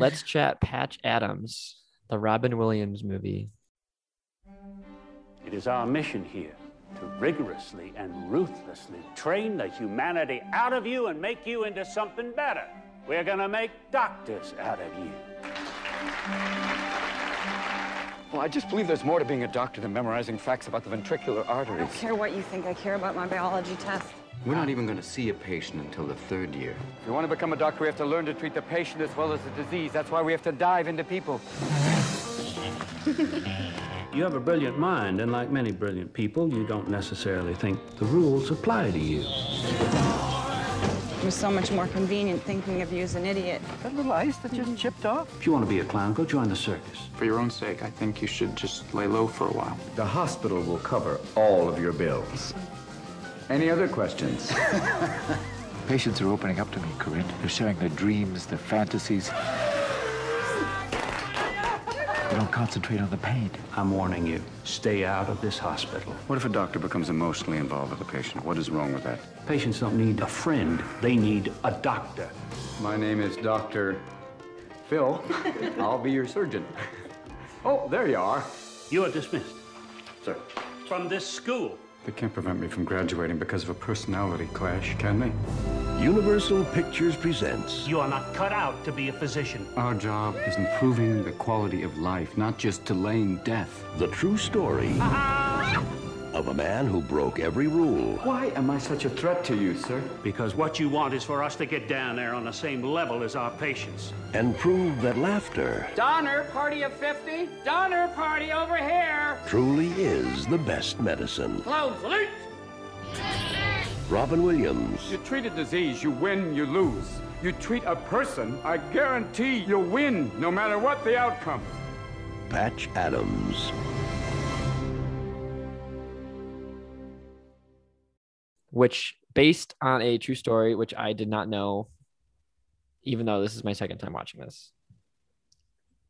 let's chat Patch Adams, the Robin Williams movie. It is our mission here to rigorously and ruthlessly train the humanity out of you and make you into something better. We're gonna make doctors out of you. Well, I just believe there's more to being a doctor than memorizing facts about the ventricular arteries. I don't care what you think. I care about my biology test. We're not even going to see a patient until the third year. If you want to become a doctor, we have to learn to treat the patient as well as the disease. That's why we have to dive into people. You have a brilliant mind, and like many brilliant people, you don't necessarily think the rules apply to you. It was so much more convenient thinking of you as an idiot. That little ice that just mm-hmm. chipped off? If you want to be a clown, go join the circus. For your own sake, I think you should just lay low for a while. The hospital will cover all of your bills. Any other questions? Patients are opening up to me, Carin. They're sharing their dreams, their fantasies. They don't concentrate on the pain. I'm warning you, stay out of this hospital. What if a doctor becomes emotionally involved with a patient? What is wrong with that? Patients don't need a friend, they need a doctor. My name is Dr. Phil. I'll be your surgeon. Oh, there you are. You are dismissed Sir. from this school. They can't prevent me from graduating because of a personality clash, can they? Universal Pictures presents You are not cut out to be a physician. Our job is improving the quality of life, not just delaying death. the true story of a man who broke every rule Why am I such a threat to you, sir? Because what you want is for us to get down there on the same level as our patients. and prove that laughter Donner, party of 50. Donner, party over here. truly is the best medicine. Close, salute. Robin Williams, You treat a disease, you win, you lose. You treat a person, I guarantee you'll win, no matter what the outcome. Patch Adams. Which based on a true story, which I did not know, even though this is my second time watching this.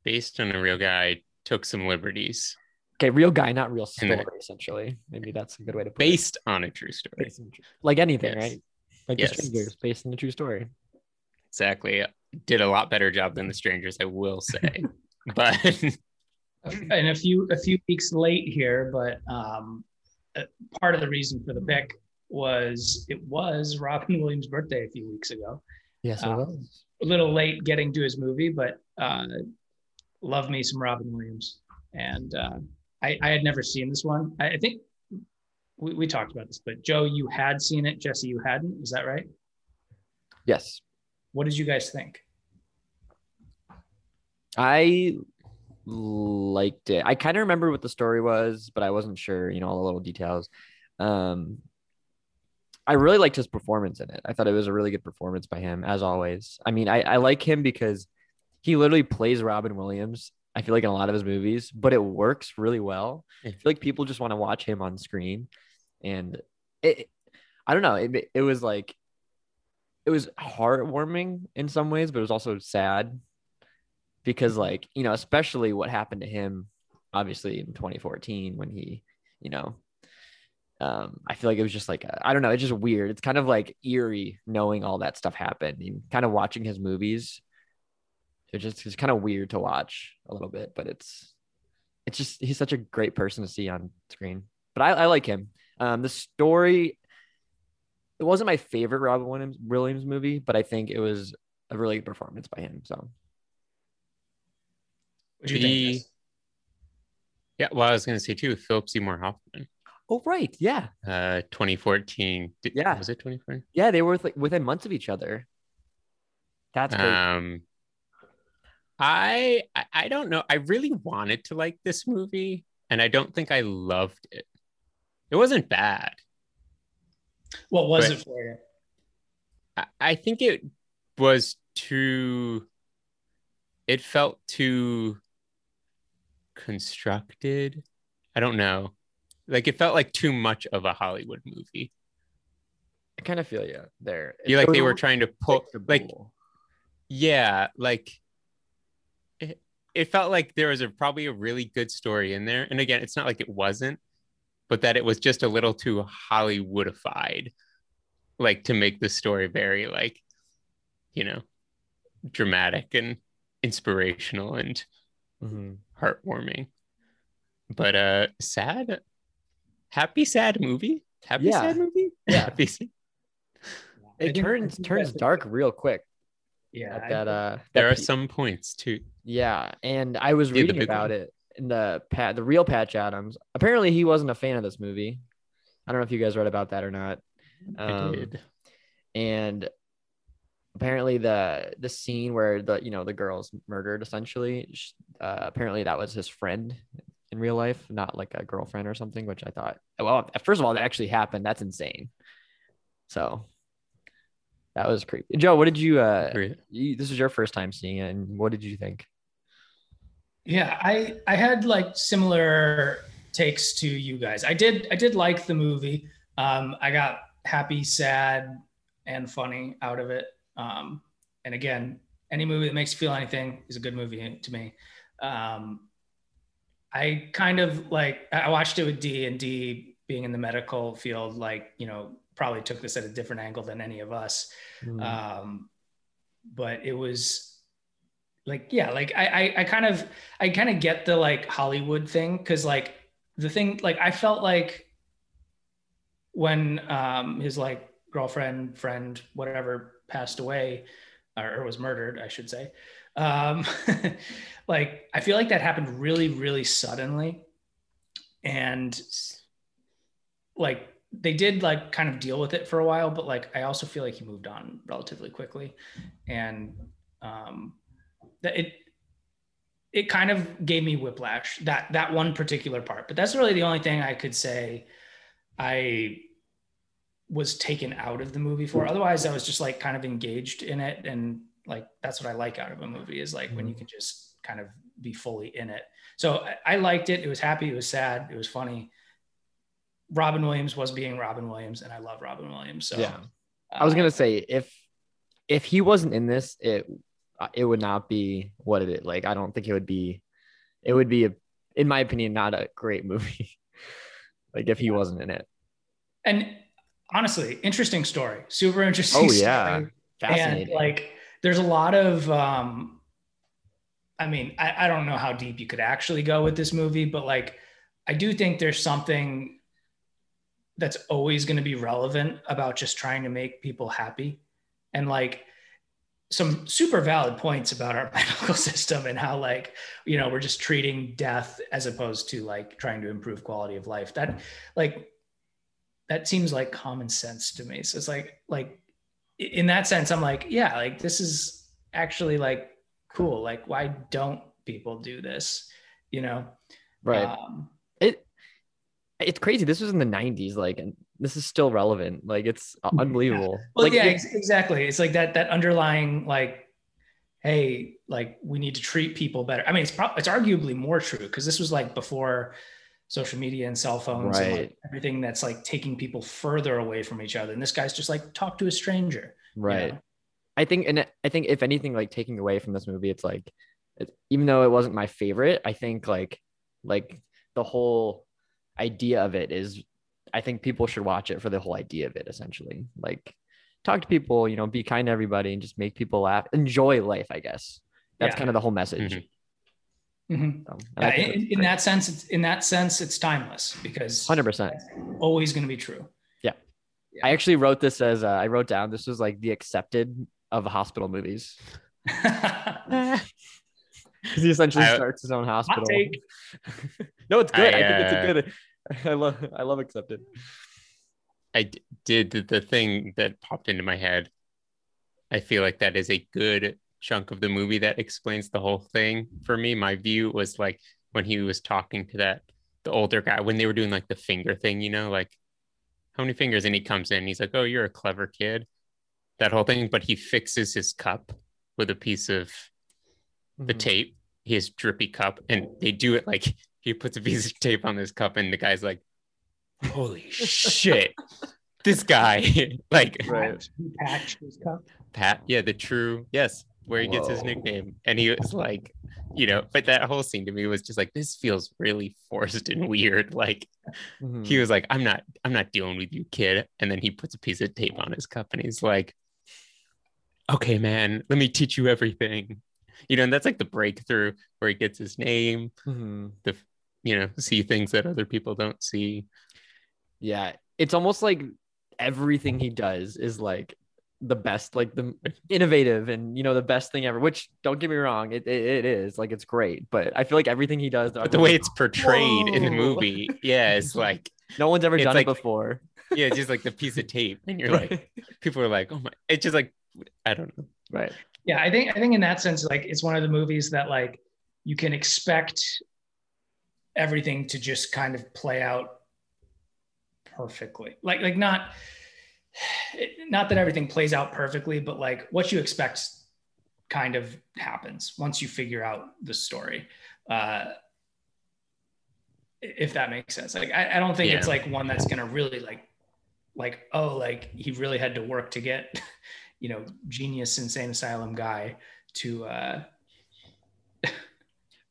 based on a real guy, took some liberties Okay, real guy, not real story. then- Essentially, maybe that's a good way to put based on a true story. Based on true- like anything, Yes. right? Like Yes. the strangers, based on a true story. Exactly. Did a lot better job than the strangers, I will say. but And a few a few weeks late here, but um, uh, part of the reason for the pick was it was Robin Williams' birthday a few weeks ago. Yes, it Um, was. A little late getting to his movie, but uh, love me some Robin Williams. And uh, I, I had never seen this one. I, I think we, we talked about this, but Joe, you had seen it. Jesse, you hadn't. Is that right? Yes, What did you guys think? I liked it. I kind of remember what the story was, but I wasn't sure, you know, all the little details. Um, I really liked his performance in it. I thought it was a really good performance by him, as always. I mean, I, I like him because he literally plays Robin Williams. I feel like in a lot of his movies, but it works really well. I feel like people just want to watch him on screen, and it. I don't know. It it was like, it was heartwarming in some ways, but it was also sad because like you know especially what happened to him obviously in 2014 when he you know um i feel like it was just like I don't know it's just weird it's kind of like eerie knowing all that stuff happened and kind of watching his movies it just it's kind of weird to watch a little bit but it's it's just he's such a great person to see on screen but i, I like him um the story it wasn't my favorite robin williams williams movie but i think it was a really good performance by him so What do you think? the Jess? yeah, well, I was going to say too, Philip Seymour Hoffman, oh right yeah uh, 2014. Did, Yeah. was it 2014? Yeah, they were like within months of each other. That's great. Um, I I- I don't know. I really wanted to like this movie, and I don't think I loved it. It wasn't bad. What was but- it for you? I, I think it was too. It felt too constructed. I don't know. Like it felt like too much of a Hollywood movie. I kind of feel you there. You like they were trying to pull like yeah, like it, it felt like there was a probably a really good story in there. And again, it's not like it wasn't, but that it was just a little too Hollywoodified, like to make the story very like, you know, dramatic and inspirational and Mhm. heartwarming. But uh sad, happy sad movie. Happy Yeah. sad movie. Yeah. Happy sad. I It turns turns that's- dark real quick. Yeah, at I- that uh There that are pe- some points too. Yeah, and I was Yeah, reading about one. it in the Pat, the real Patch Adams. Apparently, he wasn't a fan of this movie. I don't know if you guys read about that or not. I Um, did. and apparently, the the scene where the you know the girl's murdered, essentially, uh, apparently that was his friend in real life, not like a girlfriend or something. Which I thought, well, first of all, that actually happened. That's insane. So that was creepy. Joe, what did you? uh you, This was your first time seeing it, and what did you think? Yeah, I I had like similar takes to you guys. I did I did like the movie. Um, I got happy, sad, and funny out of it. Um, and again, any movie that makes you feel anything is a good movie to me. Um, I kind of like I watched it with D and D being in the medical field, like you know, probably took this at a different angle than any of us. Mm. Um, but it was like yeah like I, I i kind of i kind of get the like hollywood thing because like the thing like i felt like when um his like girlfriend friend whatever passed away or, or was murdered i should say um like i feel like that happened really really suddenly. And like they did like kind of deal with it for a while but like i also feel like he moved on relatively quickly. And um that it it kind of gave me whiplash that that one particular part. But that's really the only thing i could say i was taken out of the movie for. Otherwise i was just like kind of engaged in it and like that's what i like out of a movie is like when you can just kind of be fully in it so I, I liked it it was happy it was sad it was funny robin williams was being robin williams and i love robin williams so yeah, I was uh, gonna say if if he wasn't in this, it it would not be what it is. Like I don't think it would be. It would be, a, in my opinion, not a great movie. like if he wasn't in it. and honestly interesting story super interesting Oh yeah, story. fascinating. and like there's a lot of um i mean I, I don't know how deep you could actually go with this movie but like i do think there's something that's always going to be relevant about just trying to make people happy. And like some super valid points about our medical system and how like you know we're just treating death as opposed to like trying to improve quality of life. That like that seems like common sense to me. So it's like like in that sense i'm like yeah like this is actually like cool like why don't people do this you know right. um, it it's crazy. This was in the '90s. Like, and this is still relevant. Like, it's unbelievable. well like, yeah it- exactly it's like that that underlying like hey like we need to treat people better i mean it's probably it's arguably more true because this was like before social media and cell phones and like everything that's like taking people further away from each other and this guy's just like talk to a stranger you right. know? I think, and I think if anything, like taking away from this movie, it's like, it, even though it wasn't my favorite, I think like, like the whole idea of it is, I think people should watch it for the whole idea of it. Essentially, like, talk to people, you know, be kind to everybody, and just make people laugh, enjoy life. I guess that's Yeah. kind of the whole message. Mhm. Mhm. So, Yeah, in, in that sense it's in that sense it's timeless because hundred percent. always going to be true Yeah. I actually wrote this as uh, I wrote down this was like the accepted of hospital movies he essentially I- starts his own hospital. take. no, it's good. I, I, think it's a uh, good. I love I love accepted. I d- did the, the thing that popped into my head. I feel like that is a good chunk of the movie that explains the whole thing for me. My view was like when he was talking to that the older guy when they were doing like the finger thing, you know, like how many fingers? And he comes in, he's like, "Oh, you're a clever kid." That whole thing, but he fixes his cup with a piece of the Mhm. tape, his drippy cup, and they do it like he puts a piece of tape on this cup, and the guy's like, "Holy shit, this guy!" like Right. Patched his cup. Pat, yeah, the true, yes, where he gets his nickname, and he was like, you know, but that whole scene to me was just like, this feels really forced and weird. Like Mhm. he was like, I'm not, I'm not dealing with you, kid, and then he puts a piece of tape on his cup, and he's like, okay, man, let me teach you everything. you know, and that's like the breakthrough where he gets his name, Mhm. the you know, see things that other people don't see. Yeah, it's almost like everything he does is like the best, like the innovative and you know the best thing ever. Which don't get me wrong, it it, it is like it's great, but I feel like everything he does, But the way it's portrayed in the movie, yeah, it's like no one's ever done like- it before. yeah, it's just like the piece of tape, and you're like, people are like, oh my, it's just like, I don't know. right. yeah i think i think in that sense like it's one of the movies that like you can expect everything to just kind of play out perfectly like like not not that everything plays out perfectly but like what you expect kind of happens once you figure out the story uh if that makes sense like i, I don't think it's like one that's gonna really like like oh like he really had to work to get you know genius insane asylum guy to uh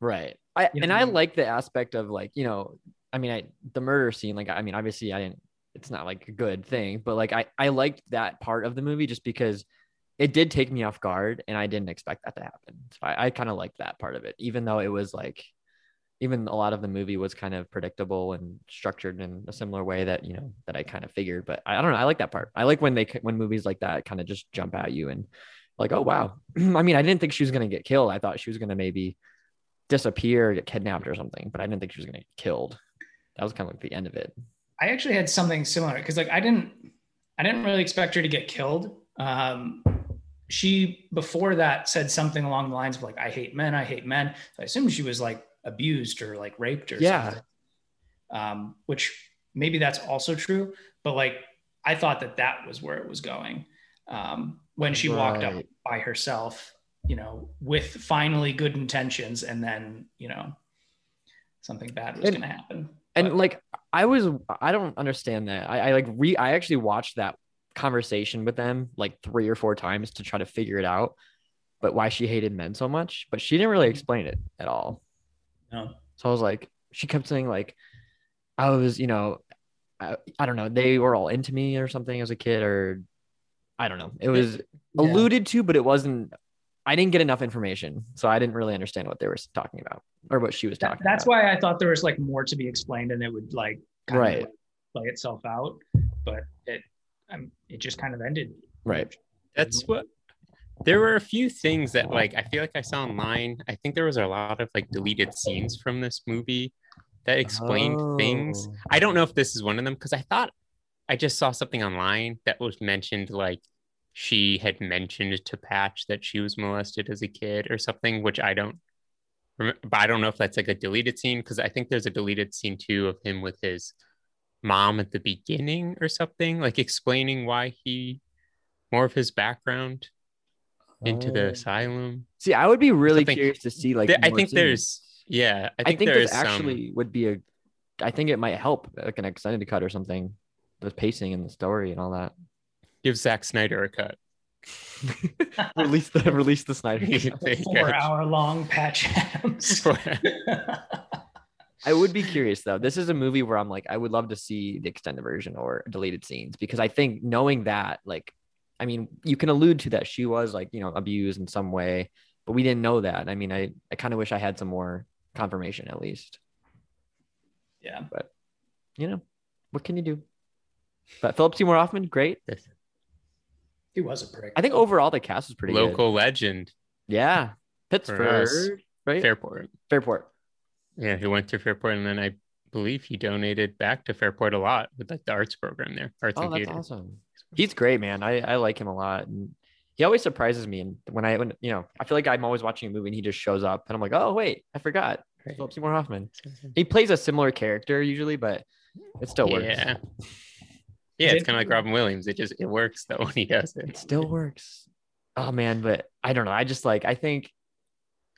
Right. I You and know? I like the aspect of like, you know, I mean, I the murder scene, like I mean, obviously I didn't it's not like a good thing, but like I I liked that part of the movie just because it did take me off guard and I didn't expect that to happen. So I, I kind of liked that part of it, even though it was like even a lot of the movie was kind of predictable and structured in a similar way that you know that I kind of figured. But I, I don't know. I like that part. I like when they when movies like that kind of just jump at you and like, oh wow. I mean, I didn't think she was gonna get killed. I thought she was gonna maybe disappear, get kidnapped or something, but I didn't think she was gonna get killed. That was kind of like the end of it. I actually had something similar because like I didn't I didn't really expect her to get killed. Um, she before that said something along the lines of like I hate men, I hate men. So I assumed she was like abused or like raped or Yeah. something. Um, which maybe that's also true, but like I thought that that was where it was going. Um, when she walked up by herself, you know, with finally good intentions, and then you know something bad was going to happen. and But- like i was i don't understand that I, I like re i actually watched that conversation with them like three or four times to try to figure it out but why she hated men so much but she didn't really mm-hmm. explain it at all No. so i was like she kept saying like i was you know I, I don't know they were all into me or something as a kid or i don't know it was Yeah. alluded to but it wasn't i didn't get enough information so i didn't really understand what they were talking about or what she was That- talking that's about why I thought there was like more to be explained and it would like kind of, Right. like, play itself out, but it um, it just kind of ended. right That's what there were a few things that like I feel like I saw online. I think there was a lot of like deleted scenes from this movie that explained things. Oh. I don't know if this is one of them because I thought I just saw something online that was mentioned like she had mentioned to Patch that she was molested as a kid or something, which I don't remember. But I don't know if that's like a deleted scene because I think there's a deleted scene too of him with his mom at the beginning or something, like explaining why he more of his background into the Oh. asylum. See, I would be really Something- curious to see like. There- I think scenes. there's yeah, I I think, there is this some- actually would be a. I think it might help like an extended cut or something, the pacing and the story and all that. Give Zack Snyder a cut. release the release the Snyder. Cut. There you Four hour long Patch I would be curious though. This is a movie where I'm like, I would love to see the extended version or deleted scenes because I think knowing that, like, I mean, you can allude to that she was like, you know, abused in some way, but we didn't know that. I mean, I I kind of wish I had some more confirmation at least. yeah. But you know, what can you do? But Philip Seymour Hoffman, great. He was a prick. I think overall the cast was pretty good. Local legend, Yeah, Pittsburgh, right? Fairport. Fairport. Yeah, he went to Fairport, and then I believe he donated back to Fairport a lot with like the arts program there, arts Oh, and that's theater. awesome. He's great, man. I, I like him a lot. And he always surprises me. And when I, when, you know, I feel like I'm always watching a movie and he just shows up and I'm like, oh, wait, I forgot. Right. Philip Seymour Hoffman. He plays a similar character usually, but it still works. Yeah, yeah, it's kind of like Robin Williams. It just it works though when he does It it. still works. Oh, man. But I don't know. I just like, I think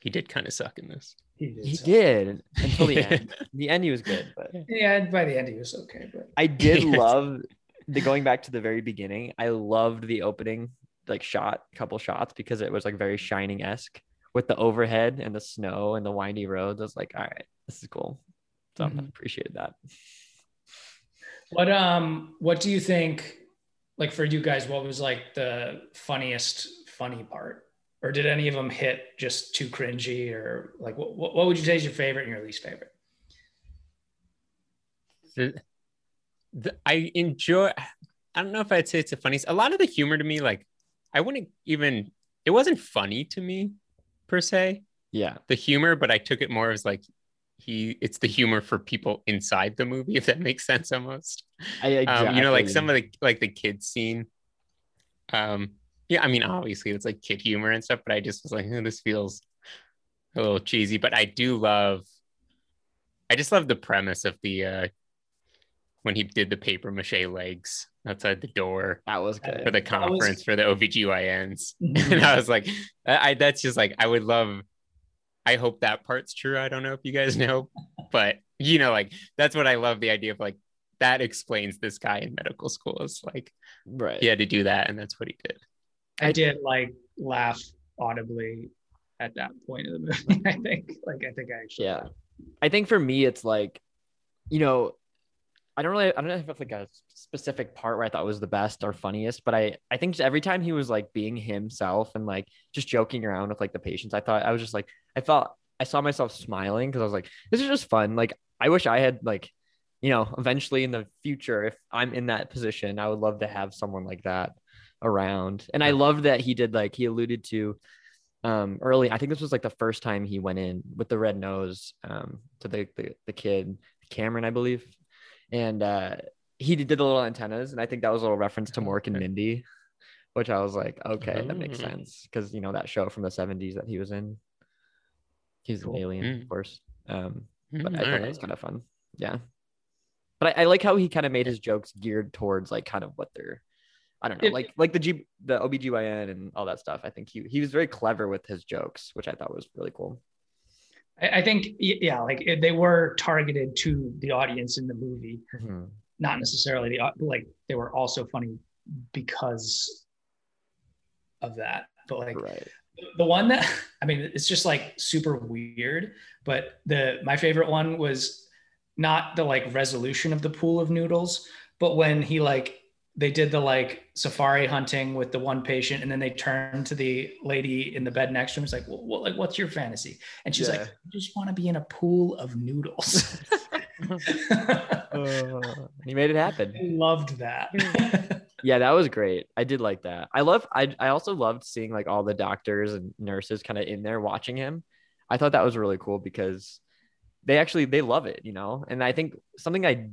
He did kind of suck in this. He did. he did until the end. The end, he was good. But Yeah, by the end he was okay, but I did Yes. love the going back to the very beginning. I loved the opening like shot, couple shots because it was like very shining esque with the overhead and the snow and the windy roads. I was like, all right, this is cool. So I Mhm. appreciated that. What um what do you think like for you guys what was like the funniest funny part or did any of them hit just too cringy, or like what what what would you say is your favorite and your least favorite? the, the, I enjoy. I don't know if I'd say it's the funniest. A lot of the humor to me, like I wouldn't even. It wasn't funny to me, per se. Yeah. The humor, but I took it more as like he. It's the humor for people inside the movie, if that makes sense, almost. I, exactly. Um, you know, like some of the like the kids scene. Um. Yeah, I mean, obviously it's like kid humor and stuff, but I just was like, oh, this feels a little cheesy. But I do love. I just love the premise of the uh when he did the paper mache legs outside the door. That was good. For the conference was... for the OBGYNs. and I was like, I that's just like I would love I hope that part's true. I don't know if you guys know, but you know, like that's what I love the idea of like that explains this guy in medical school is like right. He had to do that and that's what he did. I did like laugh audibly at that point of the movie. I think like I think I actually Yeah. I think for me it's like you know I don't really I don't know if it's like a specific part where I thought was the best or funniest, but I I think just every time he was like being himself and like just joking around with like the patients, I thought I was just like I thought I saw myself smiling because I was like, this is just fun. Like I wish I had like, you know, eventually in the future, if I'm in that position, I would love to have someone like that around. And I love that he did like he alluded to um early. I think this was like the first time he went in with the red nose um to the the, the kid Cameron, I believe and uh, he did the little antennas, and I think that was a little reference to Mork and Mindy, which I was like, okay, that makes Mm. sense because you know that show from the '70s that he was in. He's Cool. an alien, Mm. of course. Um, Mm, but I thought that was kind of fun. Yeah, but I, I like how he kind of made his jokes geared towards like kind of what they're. I don't know, If- like like the G the OBGYN and all that stuff. I think he he was very clever with his jokes, which I thought was really cool. I, I think yeah, like it, they were targeted to the audience in the movie, not necessarily the like they were also funny because of that. But like Right. The one that I mean, it's just like super weird. But the my favorite one was not the like resolution of the pool of noodles, but when he like they did the like safari hunting with the one patient, and then they turned to the lady in the bed next to him. It's like, well, what, like, what's your fantasy? And she's Yeah. like, I just want to be in a pool of noodles. Uh, he made it happen. I loved that. Yeah, that was great. I did like that. I love I I also loved seeing like all the doctors and nurses kind of in there watching him. I thought that was really cool because they actually they love it, you know. And I think something I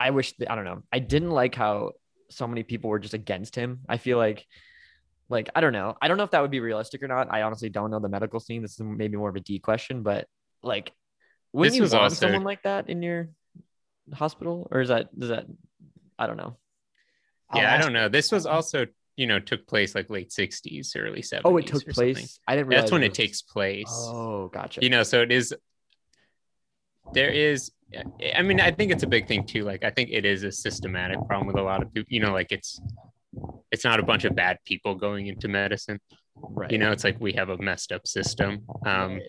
I wish I don't know. I didn't like how so many people were just against him. I feel like like I don't know. I don't know if that would be realistic or not. I honestly don't know the medical scene. This is maybe more of a D question, but like wouldn't This you was want also- someone like that in your hospital or is that does that I don't know. I'll yeah, I don't know. This was also, you know, took place like late 60s, early 70s. Oh, it took place. something. I didn't realize That's when it was- takes place. Oh, gotcha. You know, so it is there is I mean, I think it's a big thing too. Like I think it is a systematic problem with a lot of people, you know, like it's it's not a bunch of bad people going into medicine. right. You know, it's like we have a messed up system. Um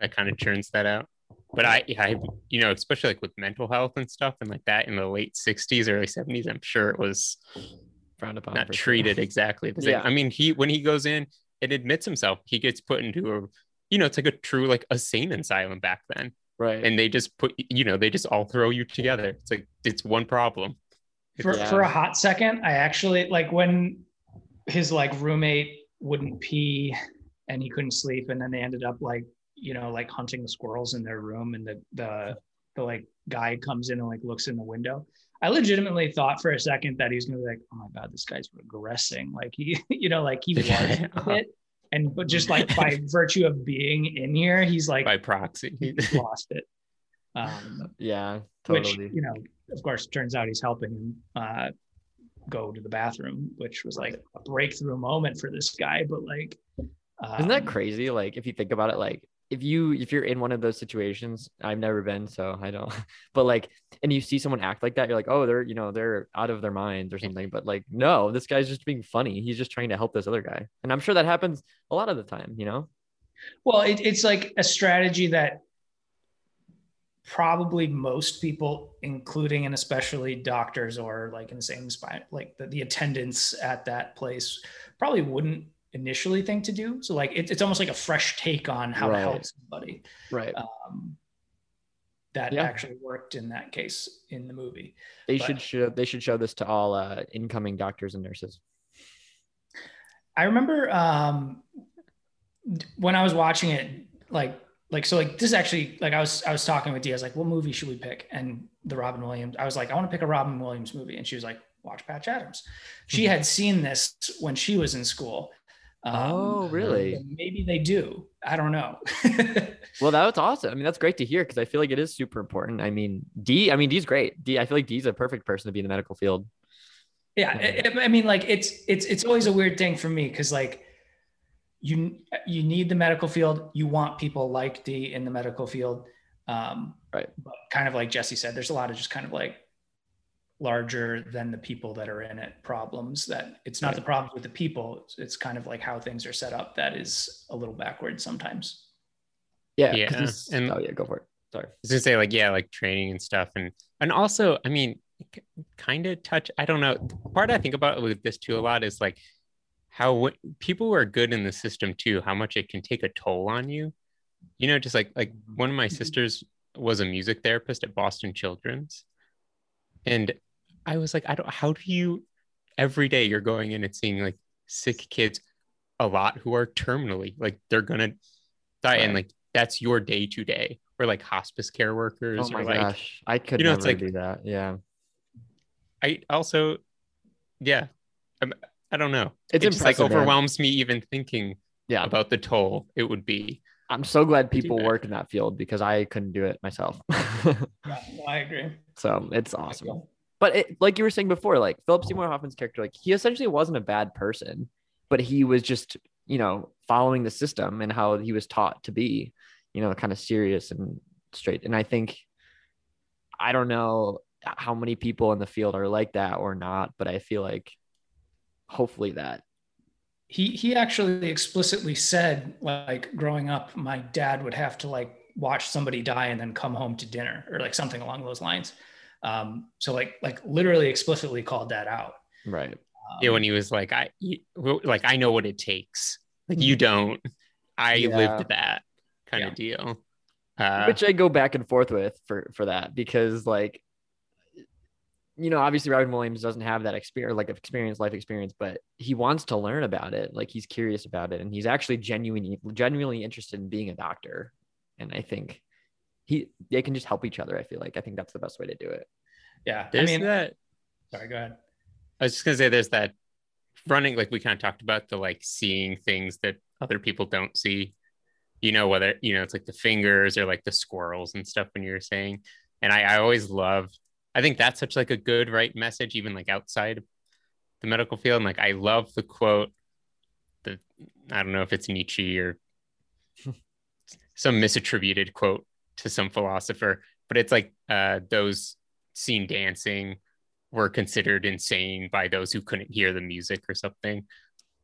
that kind of churns that out. But I, I, you know, especially like with mental health and stuff and like that in the late 60s, early 70s, I'm sure it was frowned upon. not for sure. treated exactly the same. Yeah. I mean, he when he goes in and admits himself, he gets put into a, you know, it's like a true like a sane asylum back then, Right. and they just put, you know, they just all throw you together. It's like it's one problem. for, Yeah. for a hot second i actually like when his like roommate wouldn't pee and he couldn't sleep and then they ended up like you know like hunting the squirrels in their room and the the the like guy comes in and like looks in the window. I legitimately thought for a second that he's gonna be like oh my god this guy's regressing. Like he you know like he was it. And but just like by virtue of being in here he's like by proxy. he's lost it. Um yeah, which you know of course turns out he's helping him uh go to the bathroom which was like a breakthrough moment for this guy but like Isn't that um, crazy? Like if you think about it, like if you if you're in one of those situations, I've never been, so I don't. But like, and you see someone act like that, you're like, oh, they're you know they're out of their minds or something. But like, no, this guy's just being funny. He's just trying to help this other guy, and I'm sure that happens a lot of the time. You know? well it, it's like a strategy that probably most people including and especially doctors or like insane spine like the, the attendants at that place probably wouldn't initially think to do. So like it's it's almost like a fresh take on how Right. to help somebody. Right. Um, that Yeah. actually worked in that case in the movie. They but- should show they should show this to all uh, incoming doctors and nurses. I remember um, when I was watching it, like like so like this is actually like I was I was talking with Diaz like what movie should we pick and the Robin Williams I was like I want to pick a Robin Williams movie and she was like watch Patch Adams. She Mm-hmm. had seen this when she was in school. Um, Oh, really? Maybe they do. I don't know. Well, that was awesome. I mean, that's great to hear because I feel like it is super important. I mean, D, I mean, D's great. D, I feel like D's a perfect person to be in the medical field. yeah I, I mean like it's it's it's always a weird thing for me because like you you need the medical field you want people like d in the medical field um Right. but kind of like jesse said there's a lot of just kind of like larger than the people that are in it problems that it's not the problems with the people it's, it's kind of like how things are set up that is a little backward sometimes yeah Yeah, and- oh yeah, go for it. Sorry. I was gonna say like yeah, like training and stuff, and and also I mean, kind of touch. I don't know. The part I think about with this too a lot is like how w- people who are good in the system too, how much it can take a toll on you. You know, just like like mm-hmm. one of my mm-hmm. sisters was a music therapist at Boston Children's, and I was like, I don't. How do you? Every day you're going in and seeing like sick kids, a lot who are terminally like they're gonna die, and like that's your day to day. Or like hospice care workers, Oh my or like gosh, I could you know, never it's like- do that. Yeah, I also, yeah, I'm, I don't know. It's it just like impressive, man. overwhelms me even thinking yeah. about the toll it would be. I'm so glad people work in that field because I couldn't do it myself. yeah no, i agree so it's awesome. But it, like you were saying before, like Philip Seymour Hoffman's character, like he essentially wasn't a bad person, but he was just, you know, following the system and how he was taught to be, you know, kind of serious and straight. And I think, I don't know how many people in the field are like that or not, but I feel like hopefully that. he he actually explicitly said like growing up my dad would have to like watch somebody die and then come home to dinner or like something along those lines um so like like literally explicitly called that out Right. um, Yeah, when he was like, I you- like I know what it takes. Like you don't. I Yeah. lived that kind Yeah. of deal. Uh, which I go back and forth with for for that because like you know obviously Robin Williams doesn't have that experience like experience life experience but he wants to learn about it like he's curious about it and he's actually genuinely genuinely interested in being a doctor and I think he they can just help each other I feel like I think that's the best way to do it yeah i there's mean that. sorry go ahead I was just gonna say there's that running like we kind of talked about the like seeing things that other people don't see. You know whether you know it's like the fingers or like the squirrels and stuff when you were saying. And I, I always love. I think that's such like a good right message even like outside the medical field. And like I love the quote. The I don't know if it's Nietzsche or some misattributed quote to some philosopher, but it's like uh, those seen dancing were considered insane by those who couldn't hear the music or something.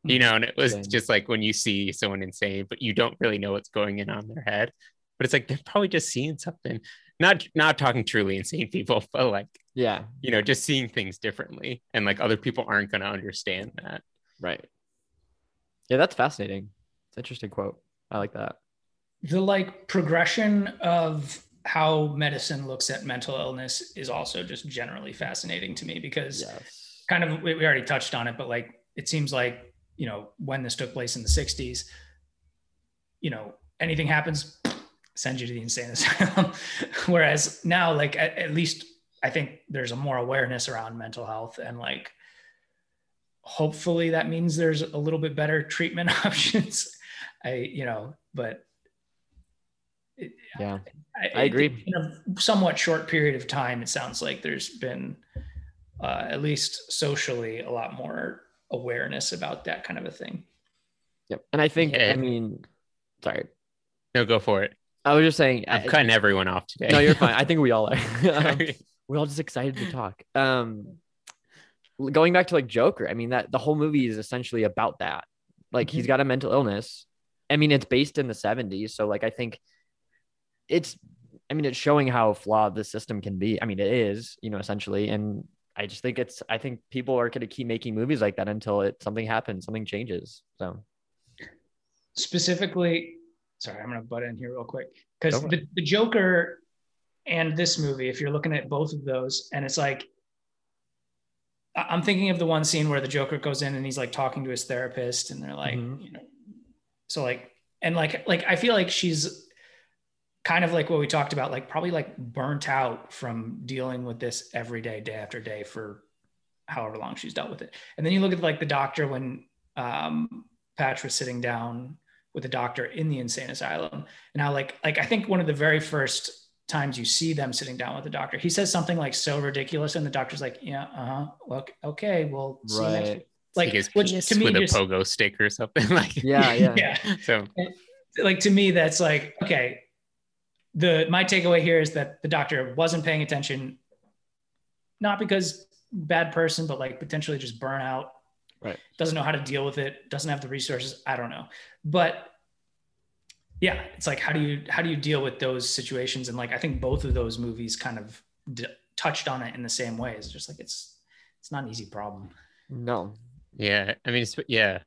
You know, and it was just like when you see someone insane, but you don't really know what's going in on their head. But it's like they're probably just seeing something. Not not talking truly insane people, but like, yeah you know, just seeing things differently. And like other people aren't gonna understand that. right yeah that's fascinating it's an interesting quote I like that the like progression of how medicine looks at mental illness is also just generally fascinating to me because yes. kind of we we already touched on it but like it seems like you know when this took place in the 60s you know anything happens send you to the insane asylum. Whereas now like at, at least i think there's a more awareness around mental health and like hopefully that means there's a little bit better treatment options. I you know but yeah I, I agree. In a somewhat short period of time, it sounds like there's been, uh, at least socially, a lot more awareness about that kind of a thing. yep and I think Yeah. I mean sorry No, go for it. I was just saying I'm I- cutting everyone off today. no you're fine I think we all are Um, we're all just excited to talk. Um, going back to like Joker, I mean that the whole movie is essentially about that. Like he's got a mental illness. I mean, it's based in the 70s, so like I think it's I mean, it's showing how flawed the system can be. I mean, it is, you know, essentially. And I just think it's I think people are gonna keep making movies like that until it something happens, something changes. So specifically, sorry, I'm gonna butt in here real quick because the, the Joker and this movie, if you're looking at both of those, and it's like I'm thinking of the one scene where the Joker goes in and he's like talking to his therapist, and they're like, Mhm. you know, so like, and like, like I feel like she's kind of like what we talked about, like probably like burnt out from dealing with this every day, day after day for however long she's dealt with it. And then you look at like the doctor when um, Patch was sitting down with the doctor in the insane asylum, and how like like I think one of the very first times you see them sitting down with the doctor, he says something like so ridiculous, and the doctor's like, "Yeah, uh huh, look, okay, we'll see next Right. week." Like Like his which penis to me with just, a pogo stick or something like Yeah, yeah. yeah, so like to me that's like okay the my takeaway here is that the doctor wasn't paying attention not because bad person but like potentially just burnout. Right. doesn't know how to deal with it doesn't have the resources i don't know. But yeah it's like how do you how do you deal with those situations? And like i think both of those movies kind of d- touched on it in the same way. It's just like it's it's not an easy problem. No. Yeah, I mean, it's- yeah,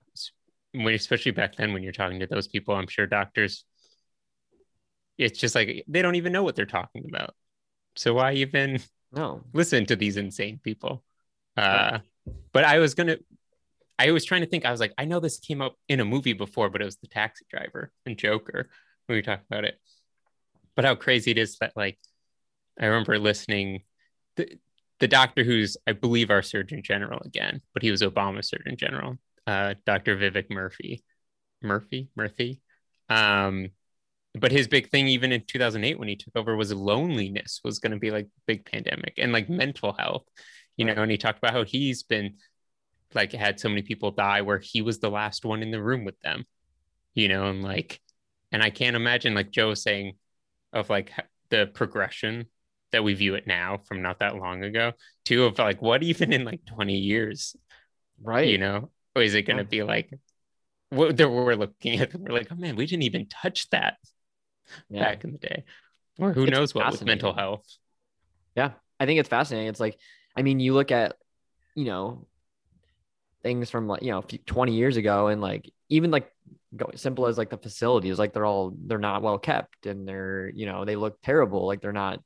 when especially back then when you're talking to those people, I'm sure doctors, it's just like they don't even know what they're talking about. So why even No. listen to these insane people? Uh, but I was gonna, I was trying to think. I was like, I know this came up in a movie before, but it was the Taxi Driver and Joker when we talked about it. But how crazy it is that like, I remember listening. The, the doctor who's I believe our Surgeon General again, but he was Obama's Surgeon General, uh, Dr. Vivek Murthy, Murthy, Murthy. Um, but his big thing, even in 2008 when he took over, was loneliness was going to be like big pandemic and like mental health, you know. And he talked about how he's been like had so many people die where he was the last one in the room with them, you know, and like, and I can't imagine like Joe saying of like the progression that we view it now from not that long ago to of like what even in like 20 years Right. you know or is it going to Yeah. be like what we're looking at we're like oh man we didn't even touch that Yeah. back in the day or who It's knows what with mental health Yeah, I think it's fascinating. It's like, I mean, you look at, you know, things from like, you know, 20 years ago and like, even like go simple as like the facilities, like they're all, they're not well kept and they're, you know, they look terrible. Like they're not,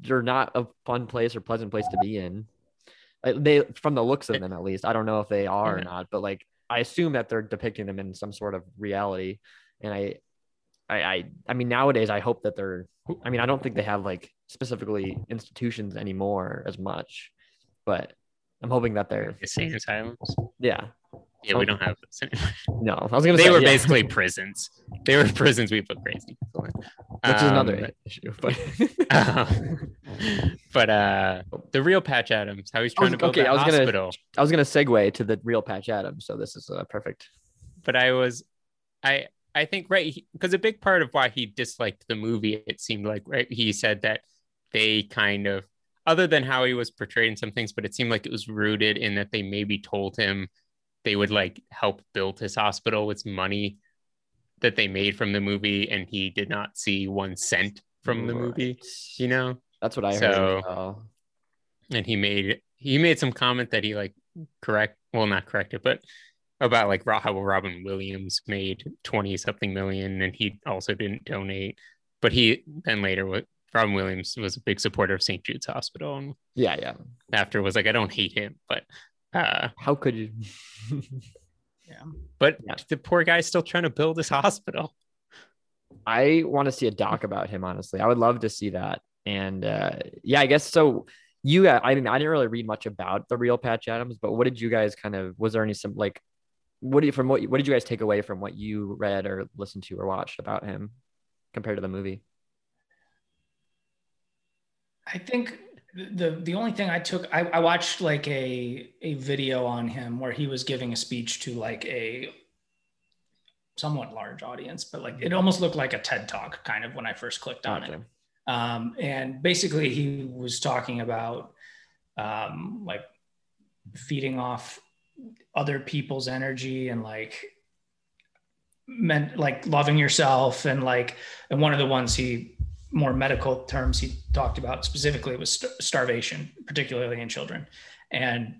they're not a fun place or pleasant place to be in. They, from the looks of them at least, I don't know if they are or not, but like, I assume that they're depicting them in some sort of reality. And I, I, I, I mean, nowadays, I hope that they're. I mean, I don't think they have like specifically institutions anymore as much, but I'm hoping that they're. insane asylums Yeah. yeah we don't have this anymore. No, I was gonna they say were yeah, basically prisons they were prisons we put crazy people in which is another Um, issue. But um, but uh the real patch adams how he's I was- trying to build okay, that I was gonna- I was gonna segue to the real Patch Adams, so this is uh, perfect. but I was, I I think right because a big part of why he disliked the movie, it seemed like right he said that they kind of other than how he was portrayed in some things, but it seemed like it was rooted in that they maybe told him they would like help build his hospital with money that they made from the movie, and he did not see one cent from the movie, you know. That's what I So- heard. and he made he made some comment that he like correct well not corrected but about like Ro- how Robin Williams made 20 something million and he also didn't donate but he then later what Robin Williams was a big supporter of St. Jude's Hospital and yeah, yeah. after was like I don't hate him but uh How could you? yeah but Yeah. the poor guy's still trying to build his hospital I want to see a doc about him. Honestly, I would love to see that. And uh, yeah, I guess so. You, I mean, I didn't really read much about the real Patch Adams, but what did you guys kind of? Was there any some like, what do you from what what did you guys take away from what you read or listened to or watched about him compared to the movie? I think the the only thing I took I, I watched like a a video on him where he was giving a speech to like a somewhat large audience, but like it almost looked like a TED talk kind of when I first clicked on it. Um, and basically he was talking about um, like feeding off other people's energy and like meant like loving yourself and like and one of the ones he more medical terms he talked about specifically was st- starvation particularly in children and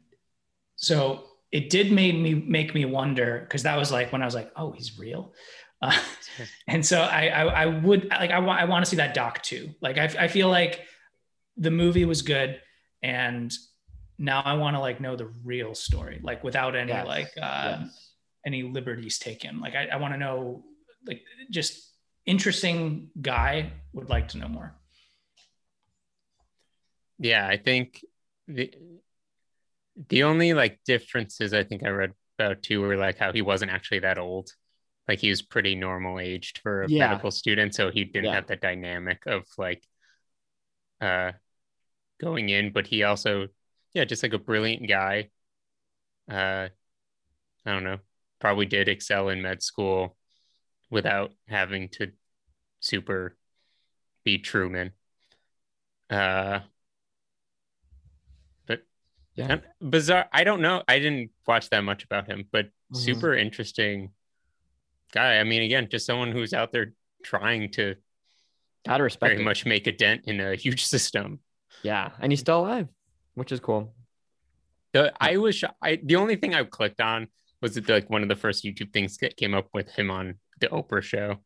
so it did make me make me wonder because that was like when I was like, oh, he's real. Uh, and so I, I, I would like I want I want to see that doc too. Like I, I feel like the movie was good, and now I want to like know the real story, like without any Yes. like uh, Yes. any liberties taken. Like I, I want to know like just interesting guy. Would like to know more. Yeah, I think the the only like differences I think I read about too were like how he wasn't actually that old. Like he was pretty normal aged for a Yeah. medical student, so he didn't Yeah. have the dynamic of like uh going in, but he also yeah, just like a brilliant guy. Uh I don't know, probably did excel in med school without having to super be Truman. Uh but Yeah. bizarre. I don't know. I didn't watch that much about him, but Mhm. super interesting guy. I mean, again, just someone who's out there trying to Gotta respect very it. much make a dent in a huge system. Yeah, and he's still alive, which is cool. The I was I the only thing I clicked on was it like one of the first YouTube things that came up with him on the Oprah show.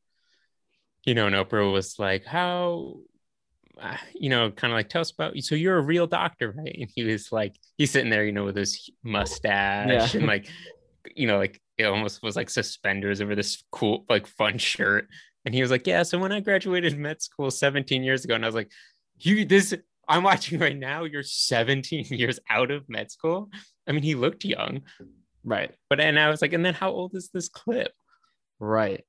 You know, and Oprah was like, "How, uh, you know, kind of like tell us about you. so you're a real doctor, right?" And he was like, he's sitting there, you know, with his mustache Yeah. and like, you know, like it almost was like suspenders over this cool, like fun shirt. And he was like, "Yeah, so when I graduated med school 17 years ago," and I was like, "You this." I'm watching right now. You're 17 years out of med school. I mean, he looked young, Right. but and I was like, and then how old is this clip? Right.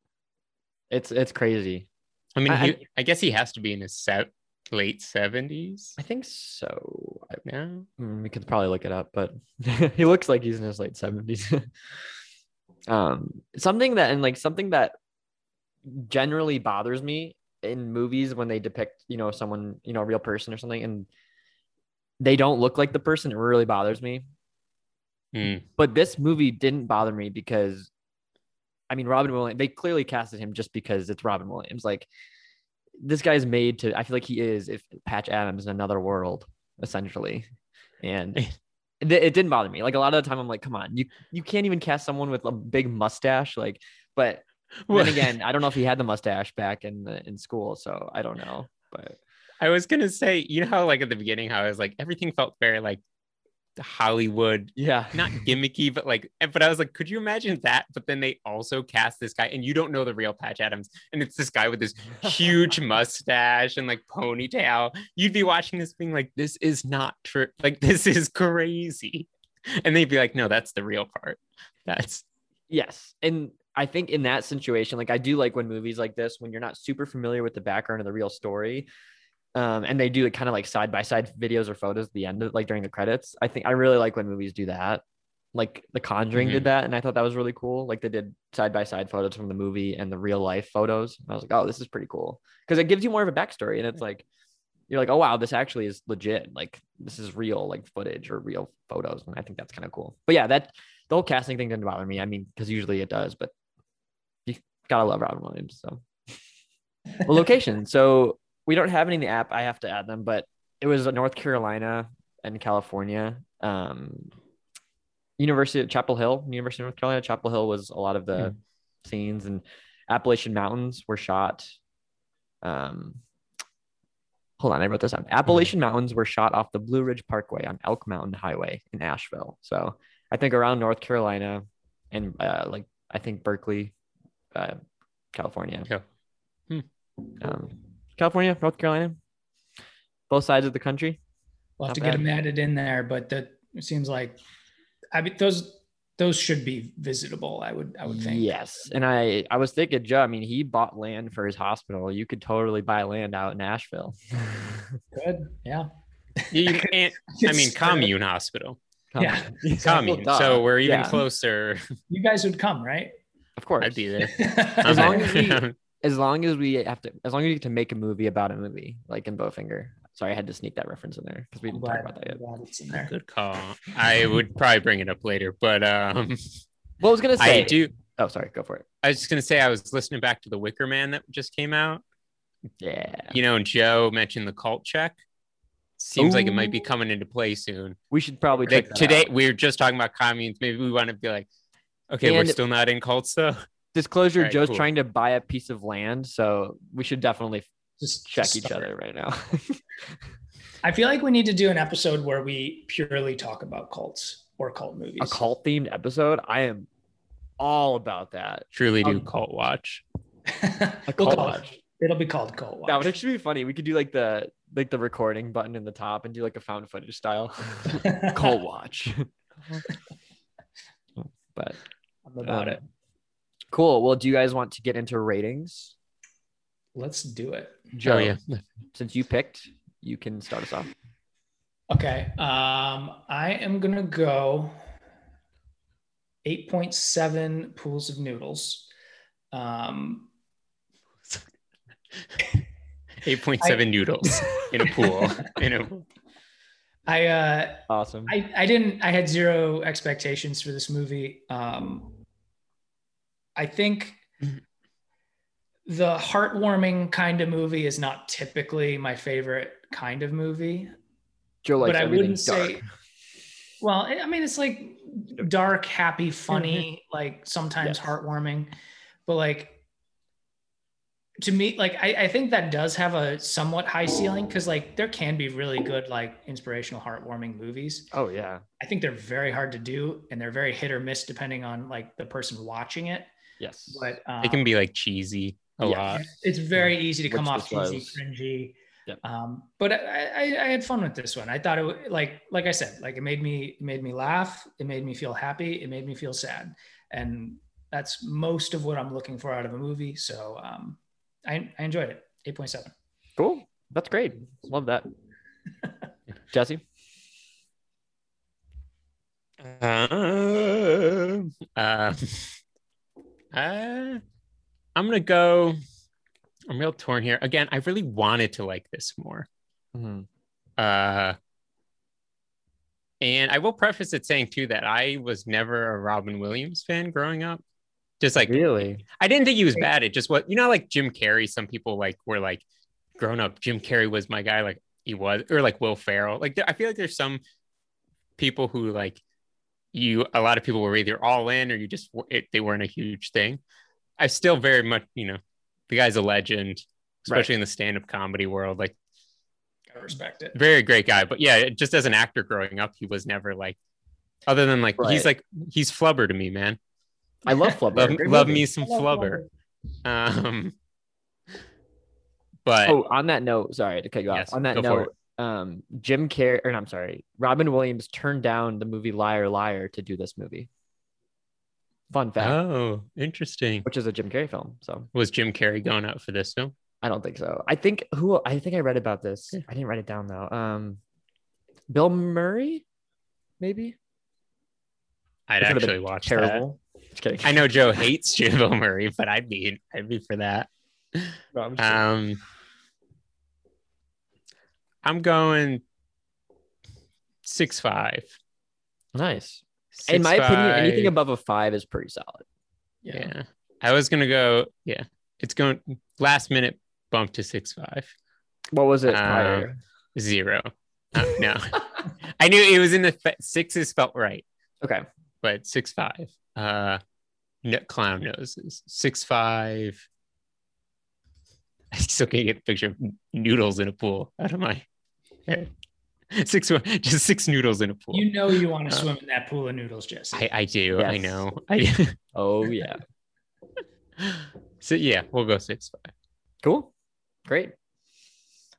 It's it's crazy. I mean, I- he, I, guess he has to be in his se- late 70s I think so. Yeah. mm, we could probably look it up, but he looks like he's in his late seventies. um, something that and like something that generally bothers me in movies when they depict, you know, someone, you know, a real person or something, and they don't look like the person. It really bothers me. Hmm. But this movie didn't bother me because, I mean, Robin Williams. They clearly casted him just because it's Robin Williams. Like this guy's made to. I feel like he is if Patch Adams in another world, essentially, and. It, it didn't bother me. Like a lot of the time, I'm like, "Come on, you you can't even cast someone with a big mustache." Like, but then again, I don't know if he had the mustache back in the, in school, so I don't know. But I was gonna say, you know how like at the beginning, how I was like everything felt very like Hollywood, yeah, not gimmicky, but like, but I was like, could you imagine that? But then they also cast this guy, and you don't know the real Patch Adams, and it's this guy with this huge mustache and like ponytail. You'd be watching this being like, this is not true. Like, this is crazy. And they'd be like, no, that's the real part. That's Yes. And I think in that situation, like I do like when movies like this, when you're not super familiar with the background of the real story, um, and they do kind of like side by side videos or photos at the end of like during the credits. I think I really like when movies do that. Like The Conjuring Mhm. did that, and I thought that was really cool. Like they did side by side photos from the movie and the real life photos. I was like, oh, this is pretty cool because it gives you more of a backstory, and it's like you're like, oh wow, this actually is legit. Like this is real, like footage or real photos, and I think that's kind of cool. But yeah, that the whole casting thing didn't bother me. I mean, because usually it does, but gotta love Robin Williams. So, well, location. So we don't have any in the app. I have to add them, but it was North Carolina and California. Um, University of Chapel Hill, University of North Carolina. Chapel Hill was a lot of the scenes, and Appalachian Mountains were shot. Um, hold on, I wrote this down. Appalachian Mountains were shot off the Blue Ridge Parkway on Elk Mountain Highway in Asheville. So I think around North Carolina and uh, like I think Berkeley, uh, California. Yeah. Hmm. Um, California, North Carolina, both sides of the country. We'll have Not to get them added in there, but that it seems like I mean those those should be visitable. I would I would think. Yes, and I I was thinking, Joe. I mean, he bought land for his hospital. You could totally buy land out in Nashville. Good. Yeah. you, you can't. I mean, It's, commune hospital, Yeah. commune. So we're even Yeah. closer. You guys would come, right? Of course, I'd be there. As long as we- as long as we have to, as long as we get to make a movie about a movie, like in Bowfinger. Sorry, I had to sneak that reference in there because we didn't talk about that yet. It's in there. Good call. I would probably bring it up later, but um, Well, I was gonna say. I do. Oh, sorry. Go for it. I was just gonna say I was listening back to the Wicker Man that just came out. Yeah. You know, and Joe mentioned the cult check. seems like it might be coming into play soon. We should probably Like that today, out. we are just talking about communes. Maybe we want to be like, okay, And- we're still not in cults though. Disclosure: Alright, Joe's cool. trying to buy a piece of land, so we should definitely Just check just each other right now. I feel like we need to do an episode where we purely talk about cults or cult movies. a cult themed episode. I am all about that. Truly do Um, cult watch. A We'll cult it- watch. It'll be called Cult Watch. That would actually be funny. We could do like the like the recording button in the top and do like a found footage style cult watch. but I'm about um, it. Cool. Well, do you guys want to get into ratings? Let's do it. Joe, Oh yeah. since you picked, you can start us off. Okay. Um, I am gonna go 8.7 pools of noodles. Um, 8.7 noodles in a pool. in a I uh Awesome. I, I didn't I had zero expectations for this movie. Um I think the heartwarming kind of movie is not typically my favorite kind of movie. Joe likes but I wouldn't dark. say well, I mean it's like dark, happy, funny, like sometimes Yes. heartwarming. But like to me, like I, I think that does have a somewhat high ceiling because like there can be really good, like inspirational, heartwarming movies. Oh yeah. I think they're very hard to do and they're very hit or miss depending on like the person watching it. Yes. But um, it can be like cheesy a Yeah. lot. it's very easy to come Which off this cheesy, was. cringy. Yep. Um, but I, I, I had fun with this one. I thought it wa- like like I said, like it made me it made me laugh. It made me feel happy. It made me feel sad, and that's most of what I'm looking for out of a movie. So um, I, I enjoyed it. Eight point seven. Cool. That's great. Love that. Jesse. Uh, uh, uh, I'm gonna go. I'm real torn here. Again, I really wanted to like this more. Mhm. Uh, and I will preface it saying too that I was never a Robin Williams fan growing up. Just like Really? I didn't think he was bad. It just what you know, like Jim Carrey. Some people like were like, grown up, Jim Carrey was my guy. Like he was, or like Will Ferrell. Like there, I feel like there's some people who like you. A lot of people were either all in or you just it, they weren't a huge thing. I still very much, you know, the guy's a legend, especially in the stand-up comedy world. Like Gotta respect it. very great guy. But yeah, just as an actor growing up, he was never like. Other than like he's like he's flubber to me, man. I love Flubber. Love, love me some flubber. Um, but Oh, on that note, sorry to cut you off. Yes, on that note, um, Jim Carrey, or no, I'm sorry, Robin Williams turned down the movie Liar Liar to do this movie. Fun fact, oh, interesting. which is a Jim Carrey film. So Was Jim Carrey going out for this film? I don't think so. I think who I think I read about this. Yeah. I didn't write it down though. Um, Bill Murray, maybe. I'd actually watch terrible. Just kidding. I know Joe hates Jim Murray, but I'd be I'd be for that. No, I'm. Um, I'm going six five. nice. In my opinion, anything above. a five is pretty solid. Yeah. I was gonna go. Yeah, it's going last minute bump to six five What was it Um, prior? zero. Uh, no, I knew it was in the sixes felt right. Okay. but six five. Uh, clown noses. Six five. I still can't get the picture of noodles in a pool out of my head. Six, just six noodles in a pool. You know you want to Uh, swim in that pool of noodles, Jesse. I, I do. I know. I. Oh yeah. so yeah, we'll go six five. Cool. Great.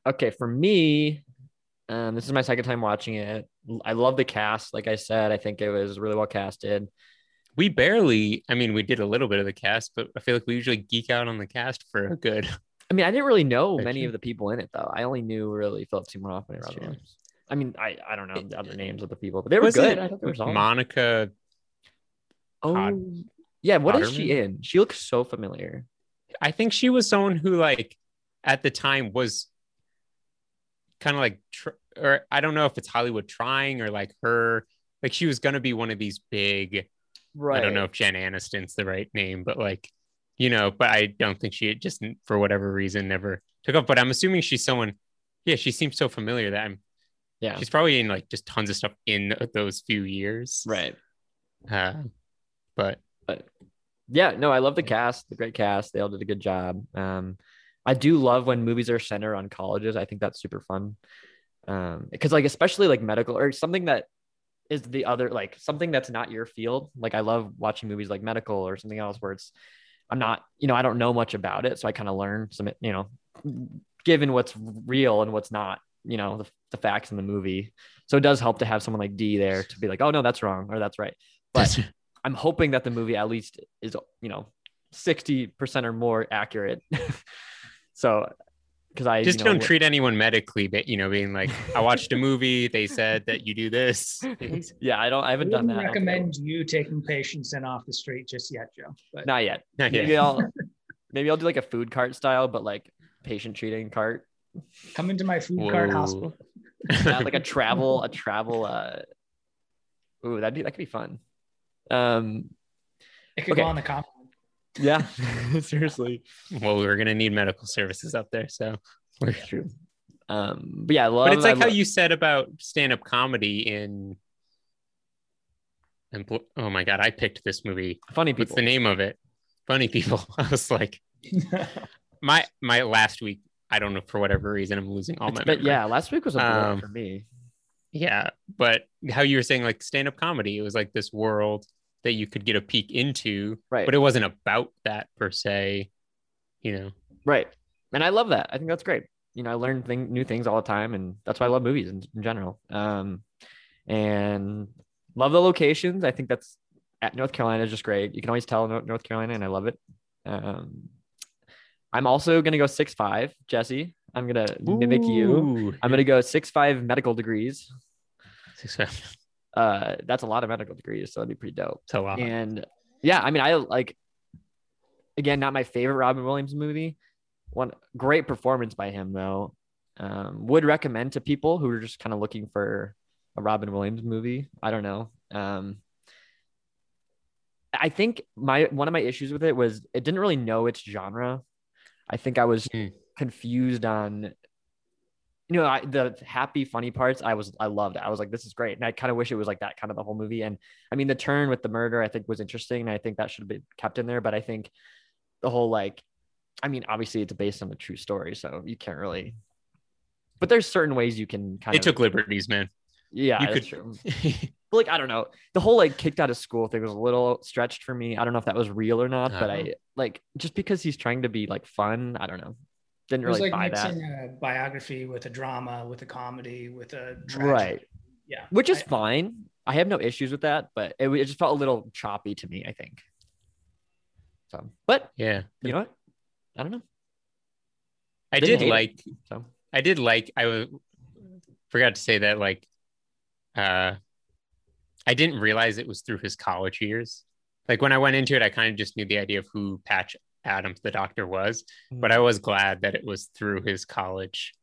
Okay, for me, um, this is my second time watching it. I love the cast. Like I said, I think it was really well casted. We barely. I mean, we did a little bit of the cast, but I feel like we usually geek out on the cast for a good. I mean, I didn't really know many of the people in it though. I only knew really Philip Seymour Hoffman and Robin. Williams. I mean, I, I don't know the other names of the people, but they were Was good. it I thought they were solid. Monica. oh, Pod- yeah. What is she in? She looks so familiar. I think she was someone who, like, at the time was kind of like, tr- or I don't know if it's Hollywood trying or like her, like she was gonna be one of these big. Right. I don't know if Jen Aniston's the right name, but like, you know, but I don't think she just for whatever reason never took off. But I'm assuming she's someone. Yeah, she seems so familiar that I'm. Yeah. she's probably in like just tons of stuff in those few years. right. Uh, but Yeah, no, I love the cast, the great cast. They all did a good job. Um, I do love when movies are centered on colleges. I think that's super fun. Um, because like especially like medical or something that is the other like something that's not your field. Like I love watching movies like medical or something else where it's I'm not, you know, I don't know much about it, so I kind of learn some, you know, given what's real and what's not, you know, the, the facts in the movie. So it does help to have someone like D there to be like, oh no, that's wrong or that's right. But I'm hoping that the movie at least is, you know, 60% or more accurate. so, because I just you know, don't treat anyone medically, but you know, being like, I watched a movie, they said that you do this. Yeah, I don't, I I haven't done wouldn't that. recommend you taking patients in off the street just yet, Joe. But Not yet. Not yet. Maybe I'll, maybe I'll do like a food cart style, but like patient treating cart, come into my food cart hospital. Not like a travel, a travel. uh Ooh, that'd be that could be fun. Um, It could Okay. go on the comp. Yeah, seriously. well, we're gonna need medical services up there, so. True. Um, but yeah, love, But it's like I how lo- you said about stand-up comedy in. And bl- oh my god, I picked this movie. funny people. What's the name of it? Funny people. I was like, my my last week. I don't know for whatever reason I'm losing all It's my. But yeah, last week was a blur Um, for me. Yeah, but how you were saying like stand-up comedy, it was like this world that you could get a peek into, Right. but it wasn't about that per se. You know, Right. And I love that. I think that's great. You know, I learn thing, new things all the time, and that's why I love movies in, in general. Um, and love the locations. I think that's at North Carolina is just great. You can always tell North Carolina, and I love it. Um, I'm also gonna go six five, Jesse. I'm gonna mimic you. I'm gonna go six five medical degrees. Six five. Uh, that's a lot of medical degrees, so that'd be pretty dope. So a lot. And yeah, I mean, I like again, not my favorite Robin Williams movie. One great performance by him though. Um, would recommend to people who are just kind of looking for a Robin Williams movie. I don't know. Um, I think my one of my issues with it was it didn't really know its genre. I think I was Hmm. confused on you know I, the happy funny parts i was i loved it. I was like this is great. And i kind of wish it was like that kind of the whole movie. And i mean the turn with the murder i think was interesting and i think that should have been kept in there. But i think the whole like i mean obviously it's based on a true story so you can't really but there's certain ways you can kind They of took liberties, man. yeah you that's could- true. But like i don't know. The whole like kicked out of school thing was a little stretched for me. I don't know if that was real or not but Uh-huh. i like just because he's trying to be like fun i don't know didn't It was really like buy that mixing a biography with a drama, with a comedy, with a tragedy. right Yeah. which is I- fine. I have no issues with that, but it, it just felt a little choppy to me. I think. So, but Yeah, you know what? I don't know. I Didn't did hate it. like. So I did like. I was forgot to say that like, uh, I didn't realize it was through his college years. Like when I went into it, I kind of just knew the idea of who Patch Adams, the doctor, was, but I was glad that it was through his college,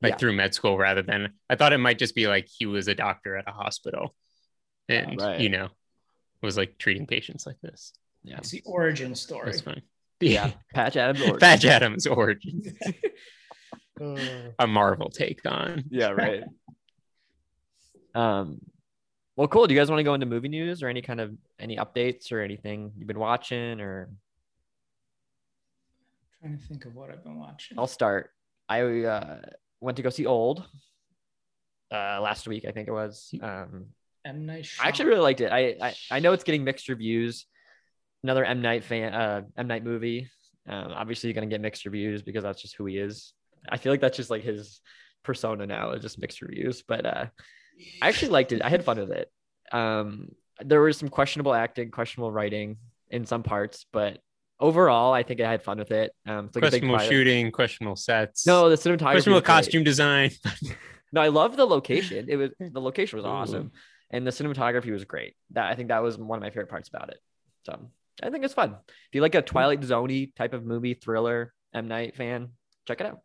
like Yeah. through med school, rather than I thought it might just be like he was a doctor at a hospital, and right. you know, was like treating patients like this. yeah, It's the origin story. That's fine. yeah. Patch Adams. origin. Patch Adams' origin, a Marvel take on. yeah, right. Um, well, cool. Do you guys want to go into movie news or any kind of any updates or anything you've been watching? Or trying to think of what I've been watching. I'll start. I uh, went to go see Old uh, last week. I think it was. Um, M Night. I actually really liked it. I, I I know it's getting mixed reviews. Another M Night fan, uh, M Night movie. Um, obviously, you're gonna get mixed reviews because that's just who he is. I feel like that's just like his persona now, is just mixed reviews. But uh, I actually liked it. I had fun with it. Um, there was some questionable acting, questionable writing in some parts, but overall, I think I had fun with it. Um, it's like questionable shooting, questionable sets. No, the cinematography. questionable costume design. No, I love the location. It was the location was awesome, and the cinematography was great. That I think that was one of my favorite parts about it. So I think it's fun. If you like a Twilight Zoney type of movie, thriller, M Night fan, check it out.